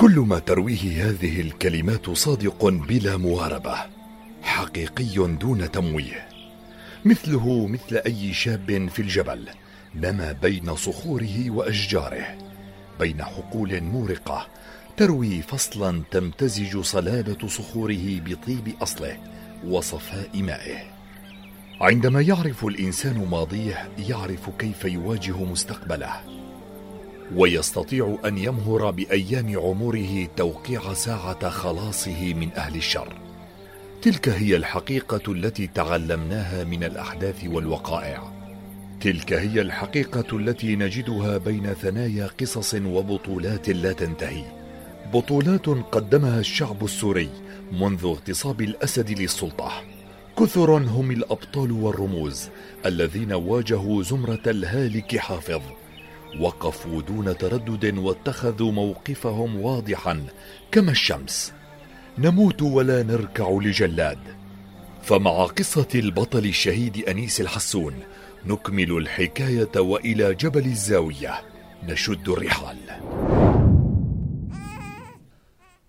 كل ما ترويه هذه الكلمات صادق بلا مواربة حقيقي دون تمويه. مثله مثل أي شاب في الجبل نما بين صخوره وأشجاره بين حقول مورقة تروي فصلا تمتزج صلابة صخوره بطيب أصله وصفاء مائه. عندما يعرف الإنسان ماضيه يعرف كيف يواجه مستقبله. ويستطيع أن يمهر بأيام عمره توقيع ساعة خلاصه من أهل الشر. تلك هي الحقيقة التي تعلمناها من الأحداث والوقائع. تلك هي الحقيقة التي نجدها بين ثنايا قصص وبطولات لا تنتهي. بطولات قدمها الشعب السوري منذ اغتصاب الأسد للسلطة. كثر هم الأبطال والرموز الذين واجهوا زمرة الهالك حافظ. وقفوا دون تردد واتخذوا موقفهم واضحا كما الشمس. نموت ولا نركع لجلاد. فمع قصة البطل الشهيد أنيس الحسون نكمل الحكاية وإلى جبل الزاوية. نشد الرحال.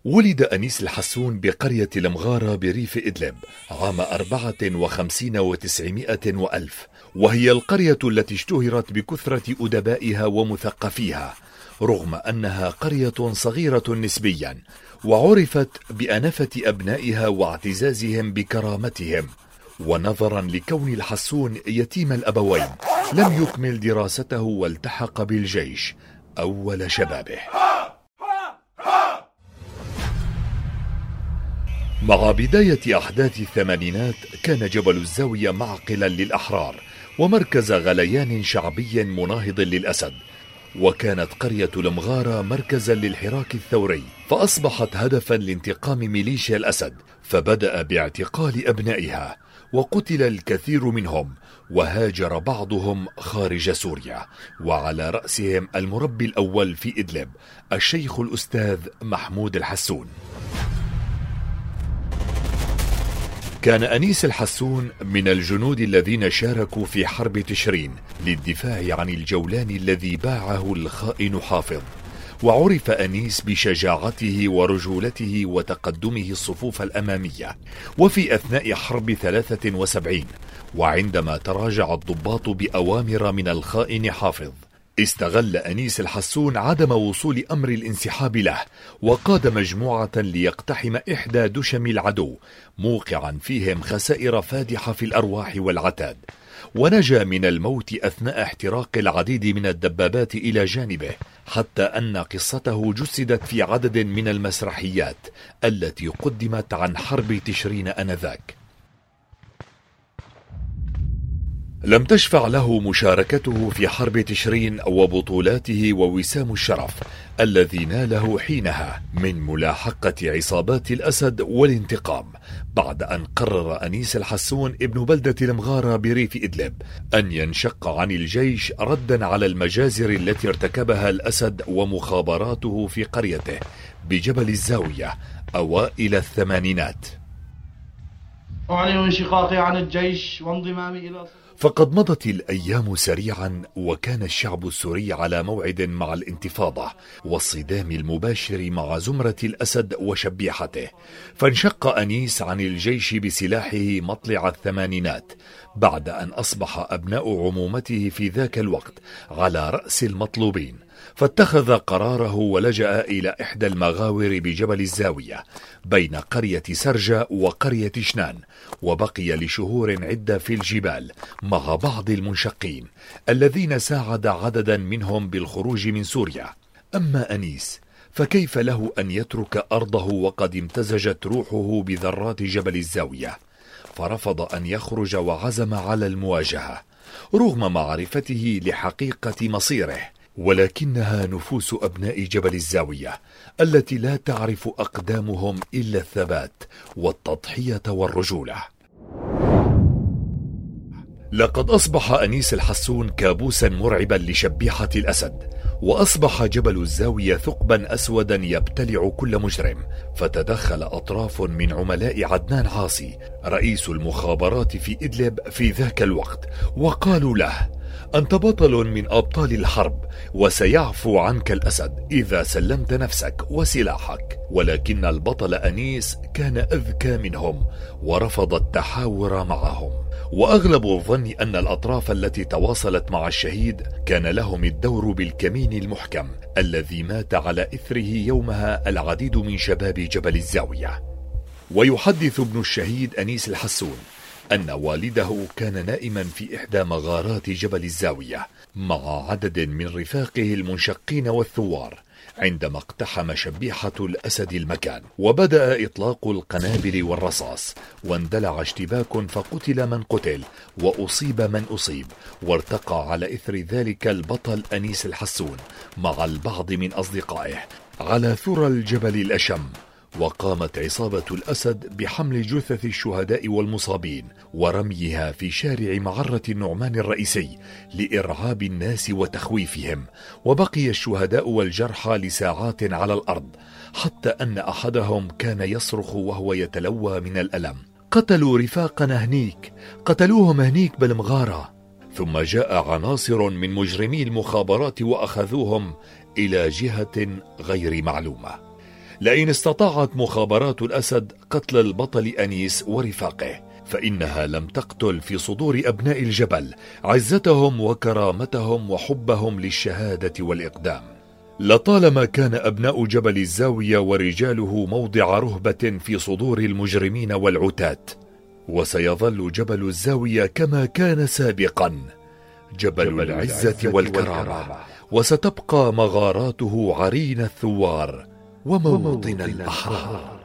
ولد أنيس الحسون بقرية المغارة بريف إدلب عام أربعة وخمسين وتسعمائة وألف وهي القرية التي اشتهرت بكثرة أدبائها ومثقفيها رغم أنها قرية صغيرة نسبيا وعرفت بأنفة أبنائها واعتزازهم بكرامتهم ونظرا لكون الحسون يتيم الأبوين. لم يكمل دراسته والتحق بالجيش أول شبابه. مع بداية أحداث الثمانينات كان جبل الزاوية معقلا للأحرار ومركز غليان شعبي مناهض للأسد وكانت قرية المغارة مركزا للحراك الثوري فأصبحت هدفا لانتقام ميليشيا الأسد فبدأ باعتقال أبنائها وقتل الكثير منهم وهاجر بعضهم خارج سوريا وعلى رأسهم المربي الأول في إدلب الشيخ الأستاذ محمود الحسون. كان أنيس الحسون من الجنود الذين شاركوا في حرب تشرين للدفاع عن الجولان الذي باعه الخائن حافظ. وعرف أنيس بشجاعته ورجولته وتقدمه الصفوف الأمامية وفي أثناء حرب 73 وعندما تراجع الضباط بأوامر من الخائن حافظ. استغل أنيس الحسون عدم وصول أمر الانسحاب له وقاد مجموعة ليقتحم إحدى دشم العدو موقعا فيهم خسائر فادحة في الأرواح والعتاد. ونجا من الموت أثناء احتراق العديد من الدبابات إلى جانبه حتى أن قصته جسدت في عدد من المسرحيات التي قدمت عن حرب تشرين أنذاك. لم تشفع له مشاركته في حرب تشرين وبطولاته ووسام الشرف الذي ناله حينها من ملاحقة عصابات الأسد والانتقام بعد أن قرر أنيس الحسون ابن بلدة المغارة بريف إدلب أن ينشق عن الجيش ردا على المجازر التي ارتكبها الأسد ومخابراته في قريته بجبل الزاوية أوائل الثمانينات. أعلن انشقاقي عن الجيش وانضمامي إلى فقد مضت الأيام سريعا وكان الشعب السوري على موعد مع الانتفاضة والصدام المباشر مع زمرة الأسد وشبيحته. فانشق أنيس عن الجيش بسلاحه مطلع الثمانينات بعد أن أصبح أبناء عمومته في ذاك الوقت على رأس المطلوبين. فاتخذ قراره ولجأ إلى إحدى المغاور بجبل الزاوية بين قرية سرجة وقرية شنان وبقي لشهور عدة في الجبال مع بعض المنشقين الذين ساعد عددا منهم بالخروج من سوريا. أما أنيس فكيف له أن يترك أرضه وقد امتزجت روحه بذرات جبل الزاوية؟ فرفض أن يخرج وعزم على المواجهة رغم معرفته لحقيقة مصيره. ولكنها نفوس أبناء جبل الزاوية التي لا تعرف أقدامهم إلا الثبات والتضحية والرجولة. لقد أصبح أنيس الحسون كابوسا مرعبا لشبيحة الأسد وأصبح جبل الزاوية ثقبا اسودا يبتلع كل مجرم فتدخل أطراف من عملاء عدنان عاصي رئيس المخابرات في إدلب في ذاك الوقت وقالوا له أنت بطل من أبطال الحرب وسيعفو عنك الأسد إذا سلمت نفسك وسلاحك. ولكن البطل أنيس كان أذكى منهم ورفض التحاور معهم. وأغلب الظن أن الأطراف التي تواصلت مع الشهيد كان لهم الدور بالكمين المحكم الذي مات على إثره يومها العديد من شباب جبل الزاوية. ويحدث ابن الشهيد أنيس الحسون أن والده كان نائما في إحدى مغارات جبل الزاوية مع عدد من رفاقه المنشقين والثوار عندما اقتحم شبيحة الأسد المكان. وبدأ إطلاق القنابل والرصاص واندلع اشتباك فقتل من قتل وأصيب من أصيب وارتقى على إثر ذلك البطل أنيس الحسون مع البعض من أصدقائه على ثرى الجبل الأشم. وقامت عصابة الأسد بحمل جثث الشهداء والمصابين ورميها في شارع معرة النعمان الرئيسي لإرعاب الناس وتخويفهم. وبقي الشهداء والجرحى لساعات على الأرض حتى أن أحدهم كان يصرخ وهو يتلوى من الألم. قتلوا رفاقنا هنيك قتلوهم هنيك بالمغارة ثم جاء عناصر من مجرمي المخابرات وأخذوهم إلى جهة غير معلومة. لئن استطاعت مخابرات الأسد قتل البطل أنيس ورفاقه فإنها لم تقتل في صدور أبناء الجبل عزتهم وكرامتهم وحبهم للشهادة والإقدام. لطالما كان أبناء جبل الزاوية ورجاله موضع رهبة في صدور المجرمين والعتاة وسيظل جبل الزاوية كما كان سابقا جبل, جبل العزة والكرامة. وستبقى مغاراته عرين الثوار وموطن الأحرار